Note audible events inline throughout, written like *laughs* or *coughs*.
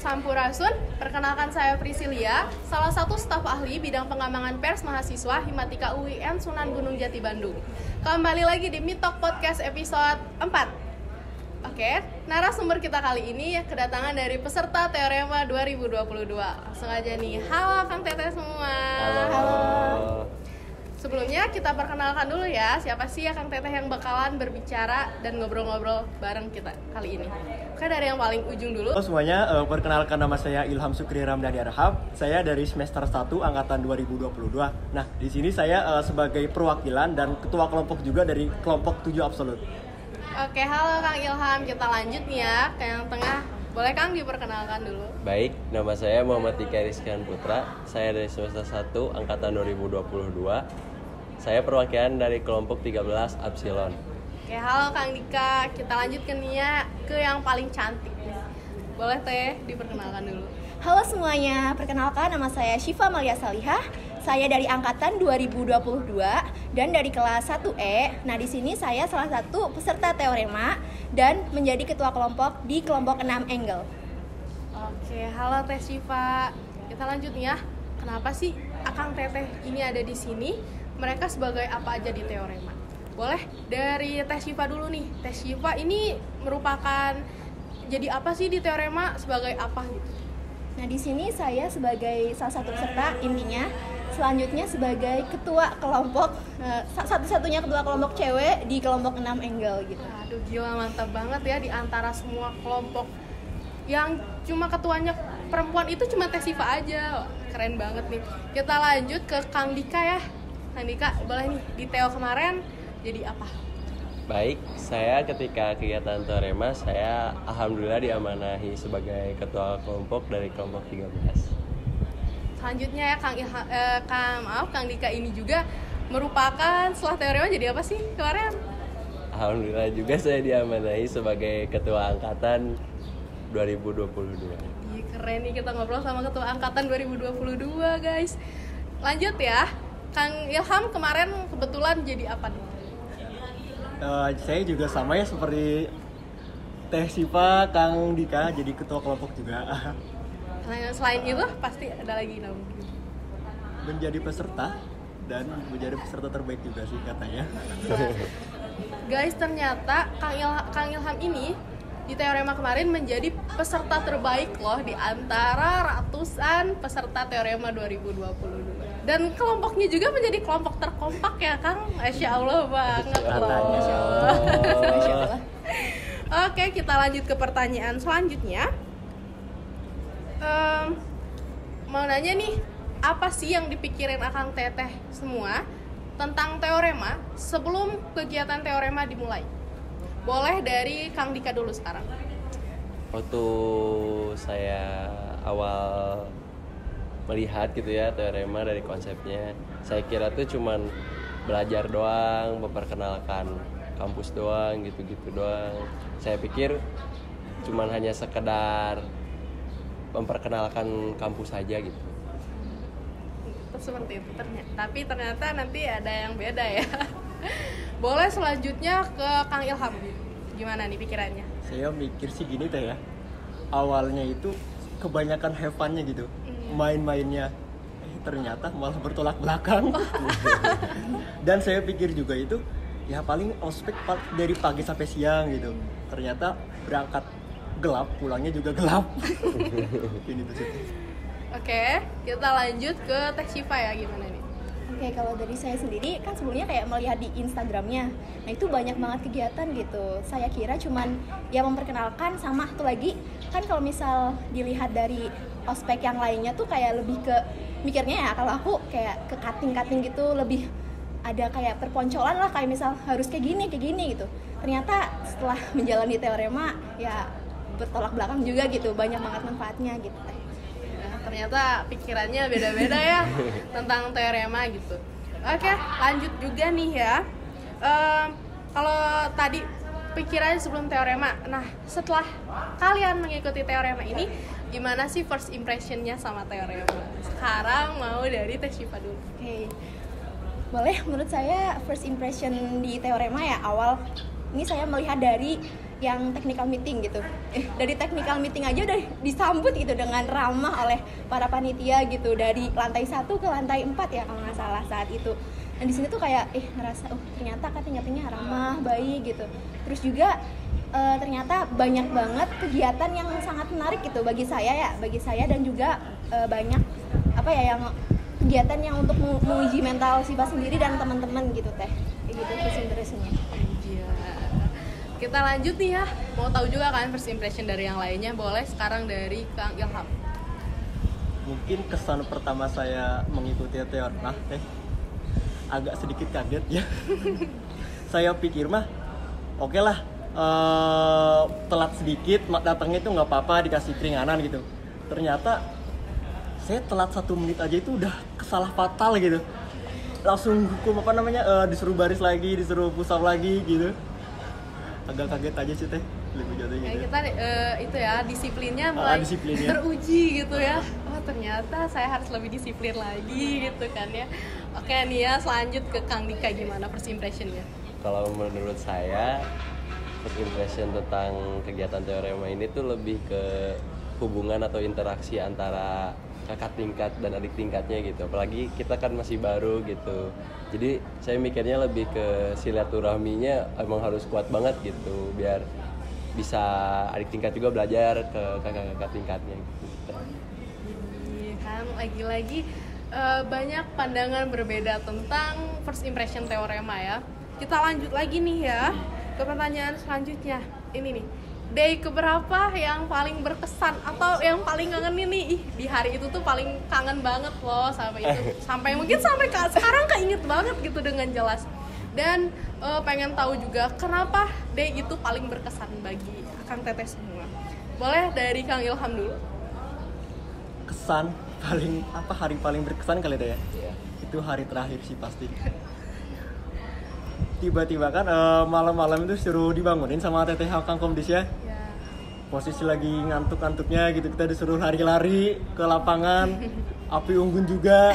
Sampurasun, perkenalkan saya Priscilia, salah satu staf ahli bidang pengembangan pers mahasiswa Himatika UIN Sunan Gunung Jati Bandung. Kembali lagi di Mitok Podcast episode 4. Oke, narasumber kita kali ini kedatangan dari peserta Teorema 2022. Langsung aja nih, halo Kang Teteh semua. Halo. Sebelumnya kita perkenalkan dulu ya, siapa sih ya Kang Teteh yang bakalan berbicara dan ngobrol-ngobrol bareng kita kali ini. Oke, dari yang paling ujung dulu. Halo semuanya, eh, perkenalkan nama saya Ilham Sukri Ramdhani Arhab. Saya dari semester 1 angkatan 2022. Nah, di sini saya eh, sebagai perwakilan dan ketua kelompok juga dari kelompok 7 absolut. Oke, halo Kang Ilham. Kita lanjut nih ya ke yang tengah. Boleh Kang diperkenalkan dulu? Baik, nama saya Muhammad Tika Rizkian Putra. Saya dari semester 1 angkatan 2022. Saya perwakilan dari kelompok 13 Epsilon. Oke, halo Kang Dika. Kita lanjut ke Nia ke yang paling cantik. nih. Boleh Teh diperkenalkan dulu. Halo semuanya, perkenalkan nama saya Syifa Malia Salihah. Saya dari angkatan 2022 dan dari kelas 1E. Nah, di sini saya salah satu peserta teorema dan menjadi ketua kelompok di kelompok 6 Angle. Oke, halo Teh Siva. Kita lanjut nih ya. Kenapa sih Akang Teteh ini ada di sini? Mereka sebagai apa aja di teorema? Boleh dari Teh Siva dulu nih. Teh Siva ini merupakan jadi apa sih di teorema sebagai apa gitu? Nah, di sini saya sebagai salah satu peserta intinya selanjutnya sebagai ketua kelompok eh, satu-satunya ketua kelompok cewek di kelompok 6 Angle gitu. Aduh gila mantap banget ya di antara semua kelompok yang cuma ketuanya perempuan itu cuma Teh Siva aja. Keren banget nih. Kita lanjut ke Kang Dika ya. Kang Dika, boleh nih di Teo kemarin jadi apa? Baik, saya ketika kegiatan teorema, saya alhamdulillah diamanahi sebagai ketua kelompok dari kelompok 13. Selanjutnya ya Kang Ilha, eh, Kang maaf Kang Dika ini juga merupakan setelah teorema jadi apa sih kemarin? Alhamdulillah juga saya diamanahi sebagai ketua angkatan 2022. Ih, keren nih kita ngobrol sama ketua angkatan 2022 guys. Lanjut ya. Kang Ilham kemarin kebetulan jadi apa nih? Eh, saya juga sama ya seperti Teh Siva, Kang Dika jadi ketua kelompok juga. *laughs* Selain itu pasti ada lagi namanya. Menjadi peserta dan menjadi peserta terbaik juga sih katanya. Guys, ternyata Kang, Il- Kang Ilham ini di teorema kemarin menjadi peserta terbaik loh di antara ratusan peserta teorema 2022. Dan kelompoknya juga menjadi kelompok terkompak ya Kang. Masya Allah banget loh. Katanya. Masya Allah. Masya Allah. Oke, kita lanjut ke pertanyaan selanjutnya. Em, mau nanya nih, apa sih yang dipikirin Akang Teteh semua tentang teorema sebelum kegiatan teorema dimulai? Boleh dari Kang Dika dulu sekarang. Waktu saya awal melihat gitu ya teorema dari konsepnya, saya kira tuh cuman belajar doang, memperkenalkan kampus doang, gitu-gitu doang. Saya pikir cuman hanya sekedar memperkenalkan kampus saja gitu. Seperti itu ternyata. Tapi ternyata nanti ada yang beda ya. *laughs* Boleh selanjutnya ke Kang Ilham. Gimana nih pikirannya? saya mikir sih gini teh ya. Awalnya itu kebanyakan have fun-nya gitu. Hmm. Main-mainnya eh, ternyata malah bertolak belakang. *laughs* Dan saya pikir juga itu ya paling ospek dari pagi sampai siang gitu. Ternyata berangkat gelap, pulangnya juga gelap. *laughs* Ini tuh sih. Oke, kita lanjut ke Teh Shiva ya gimana nih? Oke, kalau dari saya sendiri kan sebelumnya kayak melihat di Instagramnya, nah itu banyak banget kegiatan gitu. Saya kira cuman ya memperkenalkan sama satu lagi kan kalau misal dilihat dari ospek yang lainnya tuh kayak lebih ke mikirnya ya kalau aku kayak ke cutting-cutting gitu lebih ada kayak perponcolan lah kayak misal harus kayak gini kayak gini gitu. Ternyata setelah menjalani teorema ya bertolak belakang juga gitu banyak banget manfaatnya gitu. Nah, ternyata pikirannya beda-beda ya *laughs* tentang teorema gitu. Oke, lanjut juga nih ya. Em, kalau tadi pikirannya sebelum teorema, nah setelah kalian mengikuti teorema ini, gimana sih first impressionnya sama teorema? Sekarang mau dari Teh Shiva dulu. Oke. Boleh menurut saya first impression di teorema ya awal ini saya melihat dari yang technical meeting gitu. Eh, dari technical meeting aja udah disambut gitu dengan ramah oleh para panitia gitu. Dari lantai satu ke lantai empat ya kalau nggak salah saat itu. Dan di sini tuh kayak eh ngerasa oh ternyata tingkatnya ramah baik gitu. Terus juga eh, ternyata banyak banget kegiatan yang sangat menarik gitu bagi saya ya bagi saya dan juga eh, banyak apa ya yang kegiatan yang untuk meng- menguji mental Siva sendiri dan teman-teman gitu teh. Kayak gitu impressionnya Iya. Kita lanjut nih ya. Mau tahu juga kan first impression dari yang lainnya? Boleh sekarang dari Kang Ilham. mungkin kesan pertama saya mengikuti teori nah teh agak sedikit kaget ya *laughs* saya pikir mah oke lah eh, telat sedikit datangnya itu nggak apa-apa dikasih keringanan gitu ternyata saya telat satu menit aja itu udah kesalah fatal gitu langsung hukum apa namanya eh, disuruh baris lagi disuruh push up lagi gitu agak kaget aja sih teh lebih jatuh Kayak gitu kita eh, itu ya disiplinnya Ah, mulai disiplinnya. *laughs* teruji gitu ya. Oh ternyata saya harus lebih disiplin lagi gitu kan ya. Oke nih ya selanjut ke Kang Dika gimana first impressionnya? Kalau menurut saya first impression tentang kegiatan teorema ini tuh lebih ke hubungan atau interaksi antara kakak tingkat dan adik tingkatnya gitu. Apalagi kita kan masih baru gitu. Jadi saya mikirnya lebih ke silaturahminya emang harus kuat banget gitu biar bisa adik tingkat juga belajar ke kakak-kakak tingkatnya gitu. Iya kan lagi-lagi eh, banyak pandangan berbeda tentang first impression teorema ya. Kita lanjut lagi nih ya ke pertanyaan selanjutnya. Ini nih. Day keberapa yang paling berkesan atau yang paling kangen ini ih di hari itu tuh paling kangen banget loh sampai itu. *laughs* Sampai mungkin sampai ke- sekarang keinget banget gitu dengan jelas. Dan eh, pengen tahu juga kenapa day itu paling berkesan bagi Kang Teteh semua? Boleh dari Kang Ilham dulu? Kesan paling apa hari paling berkesan kali itu ya? Iya. itu hari terakhir sih pasti *laughs* tiba-tiba kan eh, malam-malam itu suruh dibangunin sama teteh Kang Komdis ya? Ya posisi lagi ngantuk-ngantuknya gitu kita disuruh lari-lari ke lapangan *laughs* api unggun juga.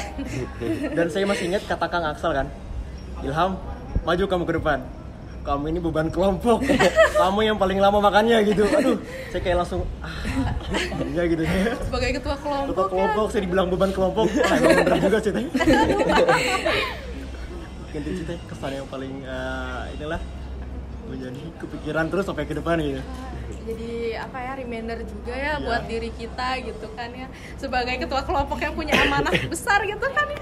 Dan saya masih ingat kata Kang Aksal kan Ilham maju kamu ke depan. Kamu ini beban kelompok. *laughs* Kamu yang paling lama makannya gitu. Aduh saya kayak langsung ah ya gitu. Sebagai ketua kelompok, ketua kelompok saya dibilang beban kelompok. Bener juga sih *laughs* sih teh kesan yang paling eh, inilah menjadi kepikiran terus sampai ke depan gitu. Jadi apa ya reminder juga ya Iya. buat diri kita gitu kan ya. Sebagai ketua kelompok yang punya amanah *laughs* besar gitu kan ya.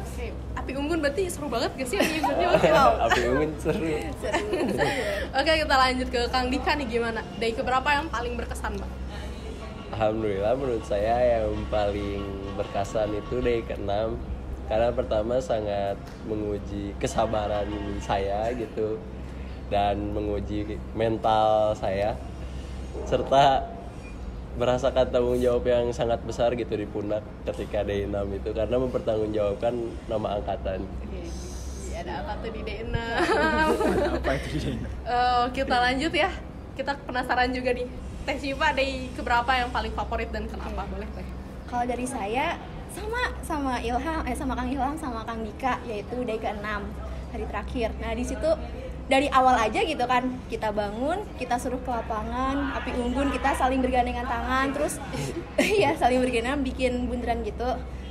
Oke api unggun berarti seru banget gak sih api unggunnya *laughs* Api unggun seru. *laughs* oke kita lanjut ke Kang Dika nih gimana? Dari keberapa yang paling berkesan mbak? Alhamdulillah menurut saya yang paling berkesan itu day ke-6 karena pertama sangat menguji kesabaran saya gitu dan menguji mental saya. Serta merasakan tanggung jawab yang sangat besar gitu di pundak ketika day 6 itu. Karena mempertanggungjawabkan nama angkatan. Iya, ada apa tuh di D6 apa itu dia *laughs* Eh, kita lanjut ya. Kita penasaran juga nih. Teh Siva dari keberapa yang paling favorit dan kenapa? Boleh Teh? Kalau dari saya sama sama Ilham eh sama Kang Ilham sama Kang Dika yaitu day ke-6 hari terakhir. Nah, di situ dari awal aja gitu kan kita bangun, kita suruh ke lapangan, api unggun, kita saling bergandengan tangan, terus *laughs* ya saling bergandengan bikin bundaran gitu.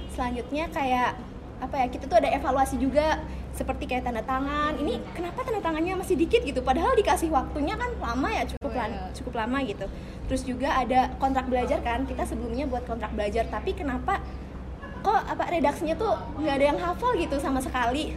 Selanjutnya kayak apa ya kita tuh ada evaluasi juga seperti kayak tanda tangan ini kenapa tanda tangannya masih dikit gitu padahal dikasih waktunya kan lama ya cukup Oh, lan- iya. cukup lama gitu terus juga ada kontrak belajar kan kita sebelumnya buat kontrak belajar tapi kenapa kok apa redaksinya tuh nggak ada yang hafal gitu sama sekali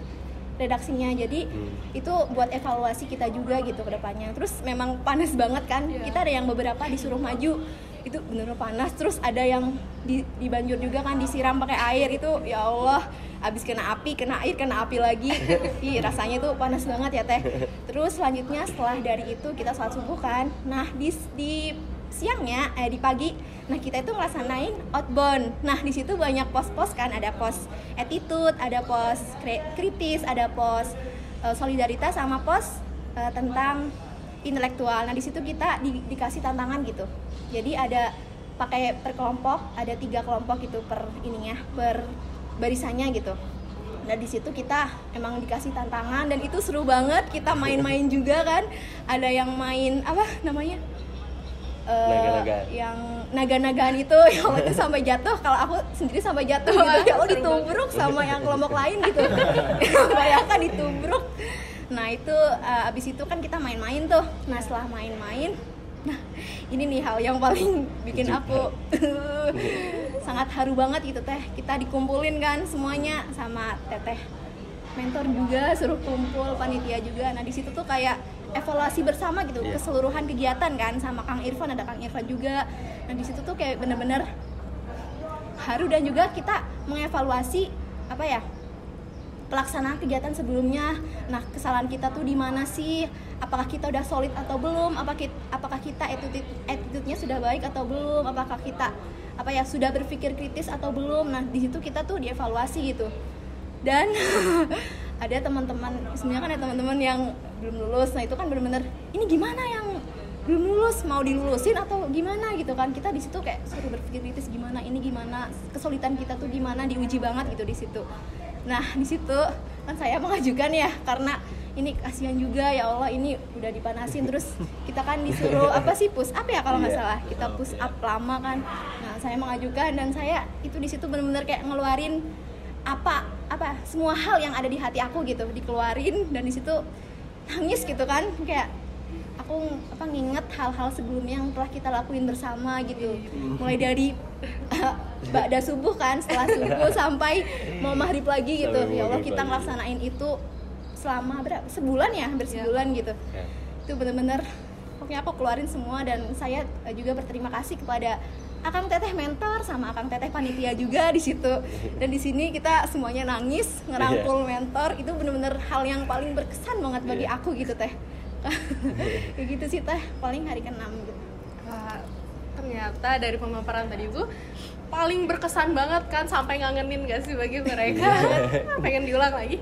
redaksinya. Jadi Hmm. itu buat evaluasi kita juga gitu ke depannya. Terus memang panas banget kan Iya. kita ada yang beberapa disuruh maju itu bener panas. Terus ada yang di, di banjur juga kan disiram pakai air itu ya Allah abis kena api kena air kena api lagi. *laughs* Ih, rasanya tuh panas banget ya teh. Terus selanjutnya setelah dari itu kita sholat subuh kan. Nah di di siangnya eh di pagi nah kita itu ngelaksanain outbound nah di situ banyak pos-pos kan ada pos attitude ada pos kri- kritis ada pos eh, solidaritas sama pos eh, tentang intelektual nah di situ kita di- dikasih tantangan gitu jadi ada pakai per kelompok ada tiga kelompok gitu per ininya per barisannya gitu Nah di situ kita emang dikasih tantangan dan itu seru banget. Kita main-main juga kan. Ada yang main apa namanya? Eh, Naga-nagaan. yang naga-nagaan itu *laughs* yang itu sampai jatuh kalau aku sendiri sampai jatuh gitu. Ya Allah ditubruk sama yang kelompok lain gitu. *laughs* Bayangkan ditubruk. Nah itu eh, abis itu kan kita main-main tuh. Nah setelah main-main nah ini nih hal yang paling bikin aku *laughs* sangat haru banget gitu teh. Kita dikumpulin kan semuanya sama teteh. Mentor juga suruh kumpul panitia juga. Nah di situ tuh kayak evaluasi bersama gitu Iya. keseluruhan kegiatan kan sama Kang Irfan ada Kang Irfan juga. Nah di situ tuh kayak bener-bener haru dan juga kita mengevaluasi apa ya pelaksanaan kegiatan sebelumnya. Nah kesalahan kita tuh di mana sih? Apakah kita udah solid atau belum? Apa kita, apakah kita attitude attitude-nya sudah baik atau belum? Apakah kita apa ya sudah berpikir kritis atau belum? Nah di situ kita tuh dievaluasi gitu dan *laughs* ada teman-teman sebenarnya kan ada teman-teman yang belum lulus. Nah itu kan bener-bener ini gimana yang belum lulus? Mau dilulusin atau gimana? Gitu kan. Kita di situ kayak suruh berpikir kritis gimana? Ini gimana? Kesulitan kita tuh gimana? Diuji banget gitu di situ. Nah di situ kan saya mengajukan ya karena ini kasihan juga ya Allah ini udah dipanasin. Terus kita kan disuruh *laughs* apa sih push up ya kalau nggak Iya. salah. Kita push up lama kan. Nah saya mengajukan dan saya itu di situ benar-benar kayak ngeluarin apa apa semua hal yang ada di hati aku gitu dikeluarin dan di situ nangis gitu kan kayak aku apa nginget hal-hal sebelumnya yang telah kita lakuin bersama gitu. Mulai dari Ba'da subuh kan setelah subuh *laughs* sampai mau maghrib lagi gitu. Sampai ya Allah kita ngelaksanain itu selama berapa sebulan ya hampir sebulan gitu. Ya. itu bener-bener pokoknya aku keluarin semua dan saya juga berterima kasih kepada Akang Teteh mentor sama Akang Teteh panitia juga di situ. Dan di sini kita semuanya nangis ngerangkul mentor. Itu bener-bener hal yang paling berkesan banget bagi Iya. aku gitu teh. Kayak *laughs* gitu sih teh. Paling hari ke-6 gitu. Wah, ternyata dari pemaparan tadi itu paling berkesan banget kan sampai ngangenin gak sih bagi mereka? Pengen diulang lagi.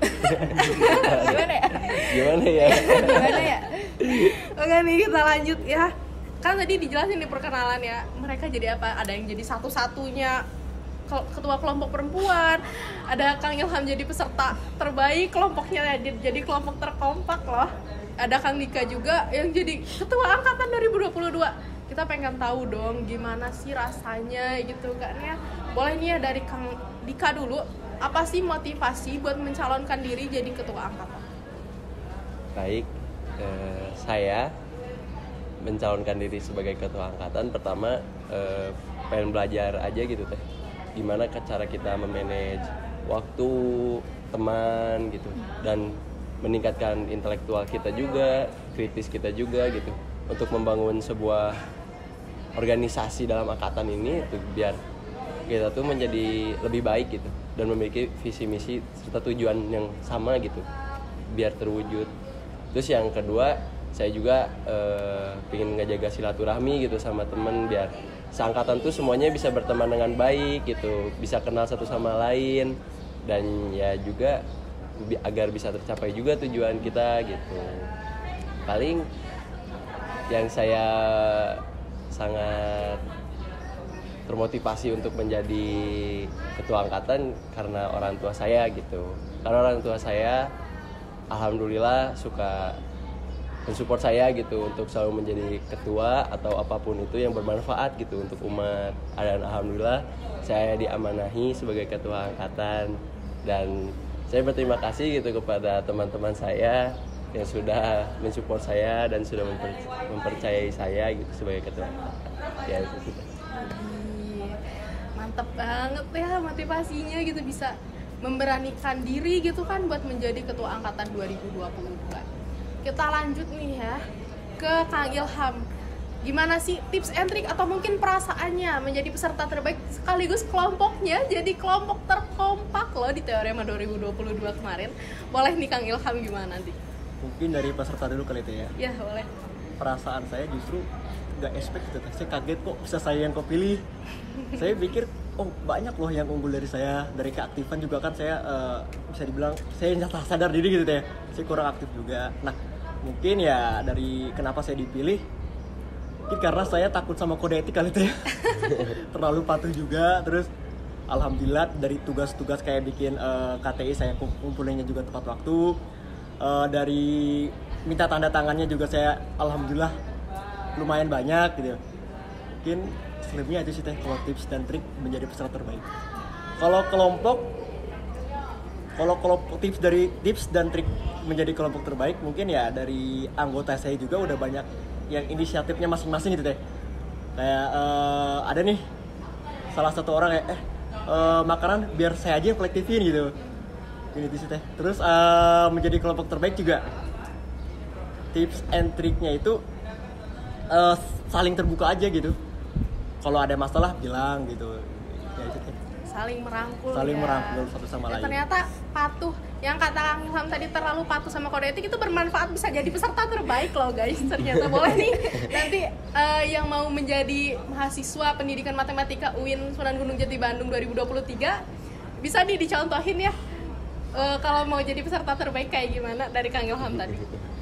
*laughs* Gimana ya? Gimana ya? gimana ya? Oke nih kita lanjut ya kan tadi dijelasin di perkenalan ya mereka jadi apa? Ada yang jadi satu-satunya ketua kelompok perempuan ada Kang Ilham jadi peserta terbaik kelompoknya jadi, kelompok terkompak loh. Ada Kang Dika juga yang jadi ketua angkatan 2022 kita pengen tahu dong gimana sih rasanya gitu kan ya. Boleh nih ya dari Kang Dika dulu apa sih motivasi buat mencalonkan diri jadi ketua angkatan? Baik, eh, saya mencalonkan diri sebagai ketua angkatan pertama eh, pengen belajar aja gitu teh. Gimana cara kita memanage waktu teman gitu. Dan meningkatkan intelektual kita juga kritis kita juga gitu. Untuk membangun sebuah organisasi dalam angkatan ini tuh biar kita tuh menjadi lebih baik gitu. Dan memiliki visi misi serta tujuan yang sama gitu. Biar terwujud. Terus yang kedua saya juga eh, pengen ngejaga silaturahmi gitu sama temen biar seangkatan tuh semuanya bisa berteman dengan baik gitu bisa kenal satu sama lain. Dan ya juga agar bisa tercapai juga tujuan kita gitu. Paling yang saya sangat termotivasi untuk menjadi ketua angkatan karena orang tua saya gitu. Karena orang tua saya alhamdulillah suka mensupport saya gitu untuk selalu menjadi ketua atau apa pun itu yang bermanfaat gitu untuk umat. Dan alhamdulillah saya diamanahi sebagai ketua angkatan. Dan saya berterima kasih gitu kepada teman-teman saya yang sudah mensupport saya dan sudah memper- mempercayai saya gitu sebagai ketua angkatan. Ya itu. Ih, mantep banget ya motivasinya gitu bisa memberanikan diri gitu kan buat menjadi ketua angkatan 2022 kita lanjut nih ya ke Kang Ilham. Gimana sih tips and trick atau mungkin perasaannya menjadi peserta terbaik sekaligus kelompoknya jadi kelompok terkompak loh di Teorema 2022 kemarin? Boleh nih Kang Ilham gimana nanti? Mungkin dari peserta dulu kali itu ya. Ya boleh. Perasaan saya justru nggak expect gitu. Saya kaget kok bisa saya yang kau pilih saya pikir oh banyak loh yang unggul dari saya dari keaktifan juga kan. Saya eh, bisa dibilang saya sadar diri gitu ya. Saya kurang aktif juga. Nah mungkin ya dari kenapa saya dipilih mungkin karena saya takut sama kode etik kali itu ya. *laughs* Terlalu patuh juga terus alhamdulillah dari tugas-tugas kayak bikin eh, KTI saya kum- kumpulinnya juga tepat waktu. Eh, dari minta tanda tangannya juga saya alhamdulillah lumayan banyak gitu mungkin selebihnya itu sih teh kalau tips dan trik menjadi peserta terbaik. Kalau kelompok kalau kelompok tips dari tips dan trik menjadi kelompok terbaik mungkin ya dari anggota saya juga udah banyak yang inisiatifnya masing-masing gitu teh kayak eh, ada nih salah satu orang ya eh eh, makanan biar saya aja yang kolektifin gitu. Ini sih teh. Terus eh, menjadi kelompok terbaik juga. Tips and triknya itu eh, saling terbuka aja gitu. Kalau ada masalah bilang gitu saling merangkul saling ya. merangkul satu sama Ya, lain. ternyata patuh. Yang kata Kang Ilham tadi terlalu patuh sama kode etik itu bermanfaat bisa jadi peserta terbaik loh guys. Ternyata *laughs* boleh nih. Nanti eh, yang mau menjadi mahasiswa pendidikan matematika UIN Sunan Gunung Jati Bandung 2023 bisa nih dicontohin ya. Eh, kalau mau jadi peserta terbaik kayak gimana dari Kang Ilham tadi.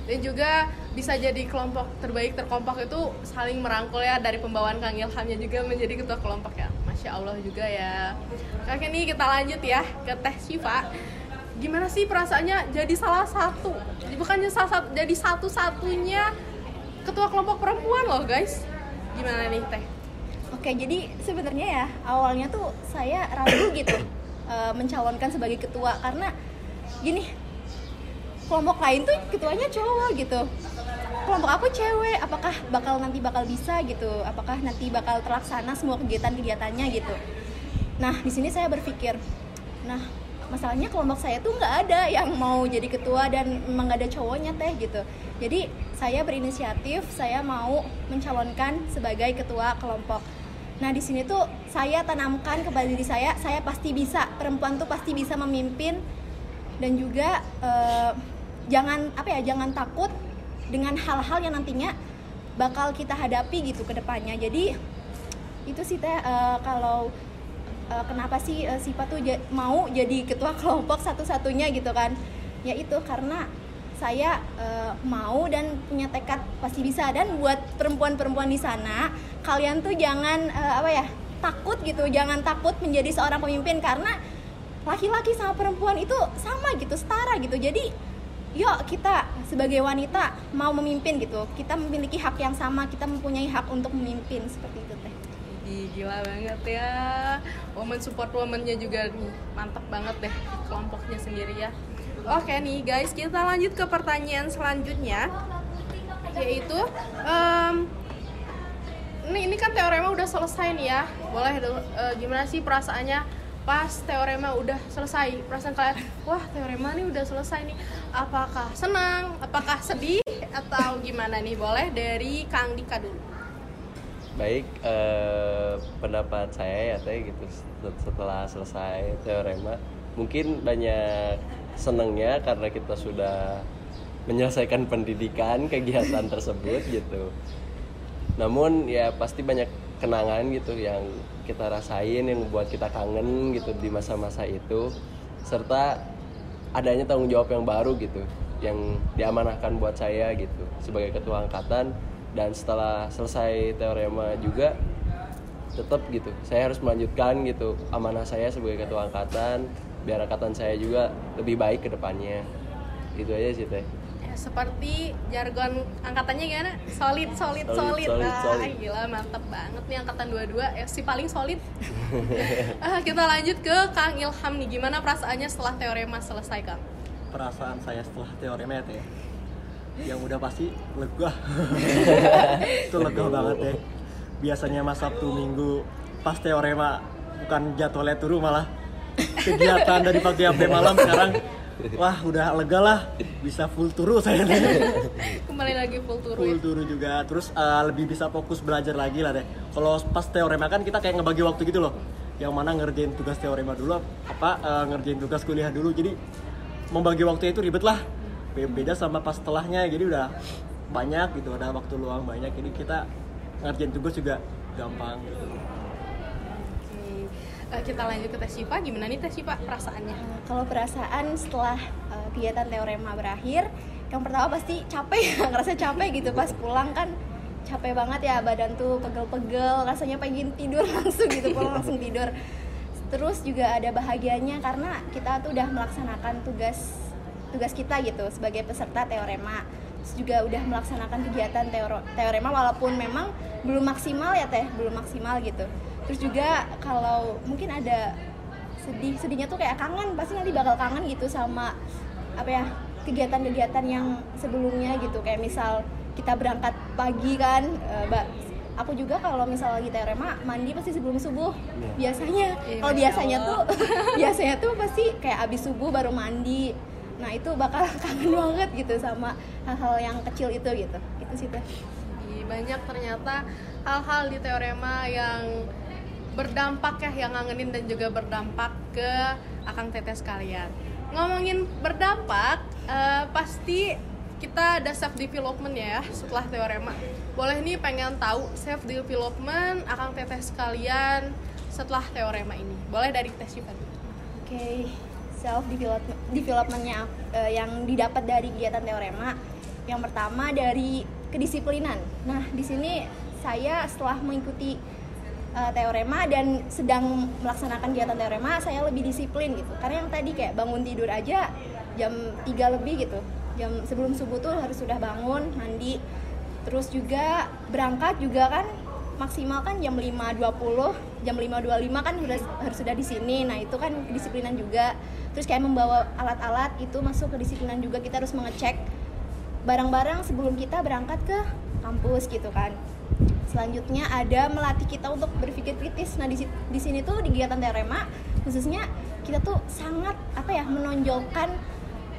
Dan juga bisa jadi kelompok terbaik terkompak itu saling merangkul ya dari pembawaan Kang Ilhamnya juga menjadi ketua kelompok ya Masya Allah juga ya. Oke nih kita lanjut ya ke Teh Syifa gimana sih perasaannya jadi salah satu? Bukannya salah satu jadi satu-satunya ketua kelompok perempuan loh guys. Gimana nih Teh? Oke, jadi sebenarnya ya awalnya tuh saya ragu gitu *coughs* eh, mencalonkan sebagai ketua. Karena gini kelompok lain tuh ketuanya cowok gitu kelompok aku cewek. Apakah bakal nanti bakal bisa gitu? Apakah nanti bakal terlaksana semua kegiatan-kegiatannya gitu? Nah di sini saya berpikir nah masalahnya kelompok saya tuh nggak ada yang mau jadi ketua dan memang nggak ada cowoknya teh gitu. Jadi saya berinisiatif saya mau mencalonkan sebagai ketua kelompok. Nah di sini tuh saya tanamkan kepada diri saya saya pasti bisa perempuan tuh pasti bisa memimpin. Dan juga eh, jangan apa ya jangan takut dengan hal-hal yang nantinya bakal kita hadapi gitu ke depannya. Jadi itu sih teh eh, kalau eh, kenapa sih eh, Sipa tuh mau jadi ketua *laughs* kelompok satu-satunya gitu kan? Ya itu karena saya eh, mau dan punya tekad pasti bisa. Dan buat perempuan-perempuan di sana kalian tuh jangan eh, apa ya takut gitu. Jangan takut menjadi seorang pemimpin karena laki-laki sama perempuan itu sama gitu setara gitu. Jadi yuk kita sebagai wanita mau memimpin gitu. Kita memiliki hak yang sama kita mempunyai hak untuk memimpin seperti itu teh. Gila banget ya. Woman support womannya juga mantap banget deh kelompoknya sendiri ya. Oke nih guys kita lanjut ke pertanyaan selanjutnya yaitu em, ini ini kan teorema udah selesai nih ya. Boleh eh, gimana sih perasaannya? Pas teorema udah selesai perasaan kalian wah teorema nih udah selesai nih apakah senang? Apakah sedih? Atau gimana nih? Boleh dari Kang Dika dulu. Baik, eh, pendapat saya ya teh gitu. Set- setelah selesai teorema mungkin banyak senangnya karena kita sudah menyelesaikan pendidikan kegiatan tersebut gitu. Namun ya pasti banyak kenangan gitu yang kita rasain yang membuat kita kangen gitu di masa-masa itu. Serta adanya tanggung jawab yang baru gitu yang diamanahkan buat saya gitu sebagai ketua angkatan. Dan setelah selesai teorema juga tetap gitu saya harus melanjutkan gitu amanah saya sebagai ketua angkatan biar angkatan saya juga lebih baik ke depannya. Itu aja sih teh seperti jargon angkatannya gimana? Solid, solid, Solid, solid. solid, Ah, solid. gila mantep banget nih angkatan 22 ya si paling solid. *laughs* Ah, kita lanjut ke Kang Ilham nih. Gimana perasaannya setelah teorema selesai, Kang? perasaan saya setelah teorema ya teh yang udah pasti lega *laughs* itu lega banget ya biasanya mas Sabtu Minggu pas teorema bukan jadwalnya turu malah kegiatan dari pagi sampai malam sekarang wah udah lega lah. Bisa full turu saya Kembali lagi full turu full ya. turu juga. Terus eh, lebih bisa fokus belajar lagi lah deh. Kalau pas teorema kan kita kayak ngebagi waktu gitu loh. Yang mana ngerjain tugas teorema dulu apa eh, ngerjain tugas kuliah dulu. Jadi membagi waktu itu ribet lah. Be- beda sama pas setelahnya. Jadi udah banyak gitu ada waktu luang banyak. Jadi kita ngerjain tugas juga gampang Hmm, eh, kita lanjut ke Teh Syifa. Gimana nih Teh Syifa perasaannya? Nah, kalau perasaan setelah uh, kegiatan teorema berakhir, yang pertama pasti capek, *laughs* ngerasa capek gitu pas pulang kan capek banget ya badan tuh pegel-pegel, rasanya pengen tidur *laughs* langsung gitu pulang langsung tidur. terus juga ada bahagianya karena kita tuh udah melaksanakan tugas tugas kita gitu sebagai peserta teorema juga udah melaksanakan kegiatan teoro, teorema walaupun memang belum maksimal ya teh belum maksimal gitu terus juga kalau mungkin ada sedih sedihnya tuh kayak kangen pasti nanti bakal kangen gitu sama apa ya kegiatan-kegiatan yang sebelumnya gitu. Kayak misal kita berangkat pagi kan eh, ba- aku juga kalau misal lagi teorema mandi pasti sebelum subuh. Biasanya Iya, kalau Masya biasanya Allah. tuh *laughs* biasanya tuh pasti kayak abis subuh baru mandi. Nah itu bakal *laughs* kangen banget gitu sama hal-hal yang kecil itu gitu. Itu sih teh. Ih, banyak ternyata hal-hal di teorema yang berdampak ya yang ngangenin dan juga berdampak ke akang teteh sekalian ngomongin berdampak eh, pasti kita ada self development ya setelah teorema boleh nih pengen tahu self development akang teteh sekalian setelah teorema ini boleh dari tes dulu. Oke, self development developmentnya eh, yang didapat dari kegiatan teorema. Yang pertama dari kedisiplinan. Nah, di sini saya setelah mengikuti eh, teorema dan sedang melaksanakan kegiatan teorema, saya lebih disiplin gitu. Karena yang tadi kayak bangun tidur aja jam 3 lebih gitu. Jam sebelum subuh tuh harus sudah bangun, mandi. Terus juga berangkat juga kan maksimal kan jam 5.20 jam 5.25 kan sudah harus sudah di sini nah itu kan kedisiplinan juga terus kayak membawa alat-alat itu masuk ke disiplinan juga kita harus mengecek barang-barang sebelum kita berangkat ke kampus gitu kan selanjutnya ada melatih kita untuk berpikir kritis. Nah di, si- di sini tuh di kegiatan teorema khususnya kita tuh sangat apa ya menonjolkan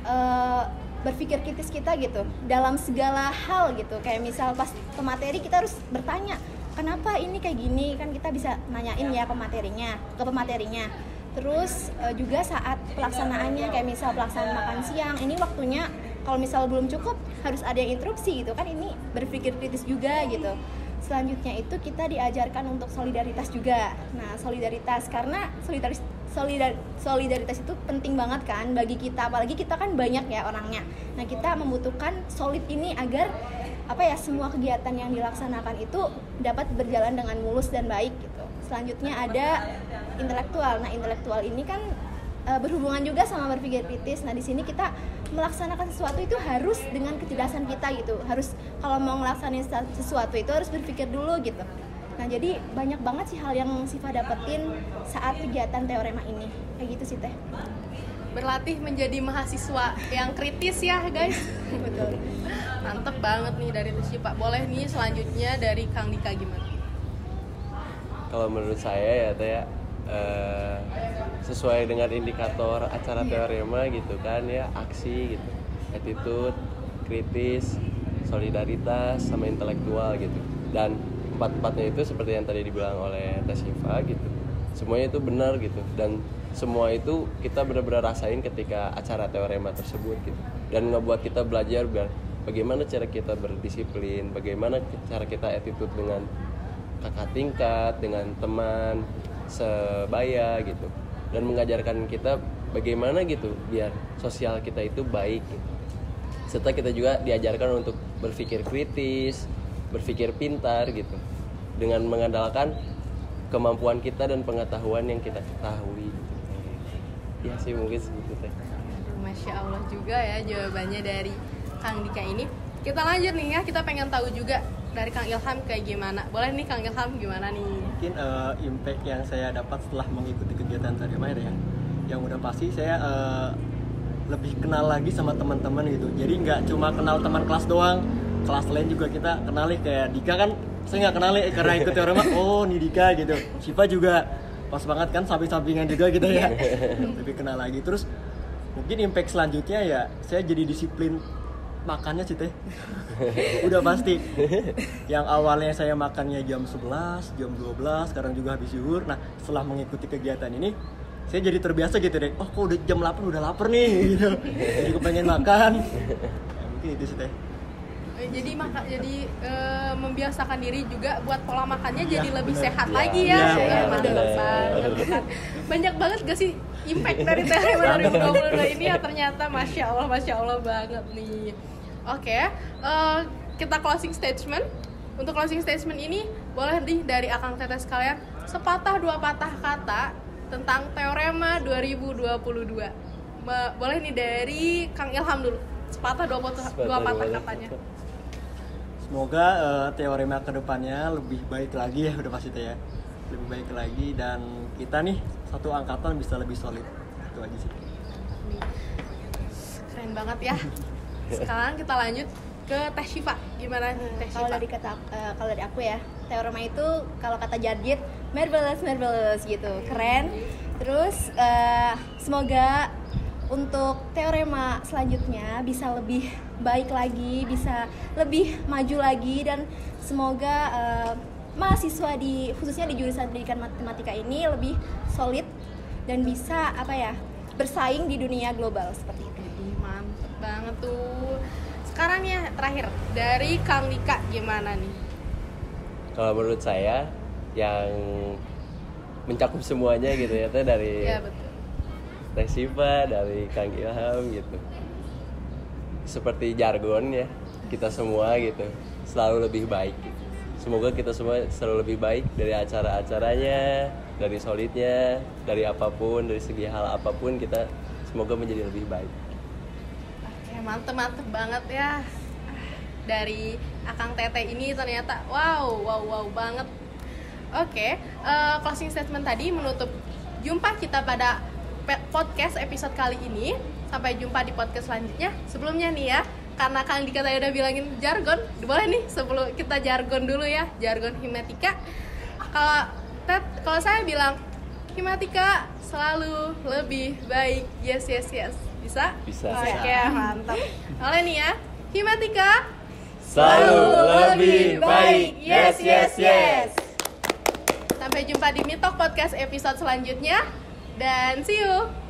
eh, berpikir kritis kita gitu dalam segala hal gitu. Kayak misal pas ke materi kita harus bertanya kenapa ini kayak gini? Kan kita bisa nanyain ya ke materinya ke pematerinya. Terus eh, juga saat pelaksanaannya kayak misal pelaksanaan makan siang ini waktunya kalau misal belum cukup harus ada yang interupsi gitu kan ini berpikir kritis juga gitu selanjutnya itu kita diajarkan untuk solidaritas juga. Nah solidaritas karena solidaritas solidar, solidaritas itu penting banget kan bagi kita apalagi kita kan banyak ya orangnya. Nah kita membutuhkan solid ini agar apa ya semua kegiatan yang dilaksanakan itu dapat berjalan dengan mulus dan baik gitu. Selanjutnya ada intelektual. Nah intelektual ini kan eh, berhubungan juga sama berpikir kritis. Nah, di sini kita melaksanakan sesuatu itu harus dengan kecerdasan kita gitu. Harus kalau mau ngelaksanain sa- sesuatu itu harus berpikir dulu gitu. Nah, jadi banyak banget sih hal yang Siva dapetin saat kegiatan teorema ini. Kayak gitu sih, Teh. berlatih menjadi mahasiswa yang kritis ya guys *laughs* Betul. mantep banget nih dari tes Syifa boleh nih selanjutnya dari Kang Dika gimana kalau menurut saya ya teh eh, sesuai dengan indikator acara teorema gitu kan ya aksi gitu. Attitude kritis solidaritas sama intelektual gitu. Dan empat empatnya itu seperti yang tadi dibilang oleh Teh Syifa gitu. Semuanya itu benar gitu. Dan semua itu kita benar-benar rasain ketika acara teorema tersebut gitu. Dan ngebuat kita belajar biar bagaimana cara kita berdisiplin bagaimana cara kita attitude dengan kakak tingkat dengan teman sebaya gitu. Dan mengajarkan kita bagaimana gitu biar sosial kita itu baik gitu. serta kita juga diajarkan untuk berpikir kritis berpikir pintar gitu. Dengan mengandalkan kemampuan kita dan pengetahuan yang kita ketahui. Ya sih mungkin segitu teh. Masya Allah juga ya jawabannya dari Kang Dika ini. Kita lanjut nih ya kita pengen tahu juga dari Kang Ilham kayak gimana? Boleh nih Kang Ilham gimana nih? Mungkin eh, impact yang saya dapat setelah mengikuti kegiatan Sarjana ya. Yang udah pasti saya eh, lebih kenal lagi sama teman-teman gitu. Jadi nggak cuma kenal teman kelas doang kelas lain juga kita kenali. Kayak Dika kan saya nggak kenali eh, karena ikut teorema oh nih Dika gitu. Siva juga pas banget kan samping-sampingan juga gitu ya. *laughs* Lebih kenal lagi. Terus mungkin impact selanjutnya ya saya jadi disiplin makannya sih teh. *laughs* Udah pasti. Yang awalnya saya makannya jam 11 jam 12 sekarang juga habis zuhur. Nah setelah mengikuti kegiatan ini saya jadi terbiasa gitu deh oh kok udah jam 8 udah lapar nih *laughs* gitu. Jadi kepengen makan. Ya, mungkin itu sih teh. Eh, jadi maka jadi eh, membiasakan diri juga buat pola makannya Iya, jadi lebih bener. sehat Iya, lagi ya, bener, mantap bener. banget kan. banyak banget gak sih impact dari *laughs* THM 2022 ini? Ya ternyata masya Allah masya Allah banget nih oke eh, kita closing statement untuk closing statement ini boleh nih dari akang tetes kalian sepatah dua patah kata tentang teorema 2022. Ma- boleh nih dari Kang Ilham dulu. Sepatah dua patah, dua Sepatah, patah dua katanya. Semoga eh, teorema ke depannya lebih baik lagi ya *laughs* udah pasti ya lebih baik lagi dan kita nih satu angkatan bisa lebih solid itu aja sih Nih. Keren banget ya. *laughs* Sekarang kita lanjut ke Teh Syifa. Gimana nih Teh kalau Syifa? dari kata eh, kalau dari aku ya teorema itu kalau kata Jadid marvelous marvelous gitu keren terus eh, semoga untuk teorema selanjutnya bisa lebih baik lagi bisa lebih maju lagi dan semoga eh, mahasiswa di khususnya di jurusan pendidikan matematika ini lebih solid dan bisa apa ya bersaing di dunia global seperti itu banget tuh. Sekarang ya terakhir dari Kang Dika gimana nih? Kalau menurut saya yang mencakup semuanya gitu ya teh dari Ya betul. Teh Siva, dari Kang Ilham gitu. Seperti jargon ya, kita semua gitu selalu lebih baik. gitu. Semoga kita semua selalu lebih baik dari acara-acaranya, dari solidnya, dari apa pun, dari segi hal apa pun kita semoga menjadi lebih baik. Oke, mantep mantep banget ya. Dari Akang Tete ini ternyata wow, wow, wow banget. Oke, eh, closing statement tadi menutup jumpa kita pada podcast episode kali ini. Sampai jumpa di podcast selanjutnya. Sebelumnya nih ya, karena Kang Dika tadi udah bilangin jargon, boleh nih sebelum kita jargon dulu ya, jargon himatika. Kalau Ted, kalau saya bilang himatika selalu lebih baik. Yes, yes, yes. Bisa? Bisa. Oke, mantap. Oleh nih ya, himatika Selalu lebih baik. Yes, yes, yes. Sampai jumpa di Mitok Podcast episode selanjutnya dan see you.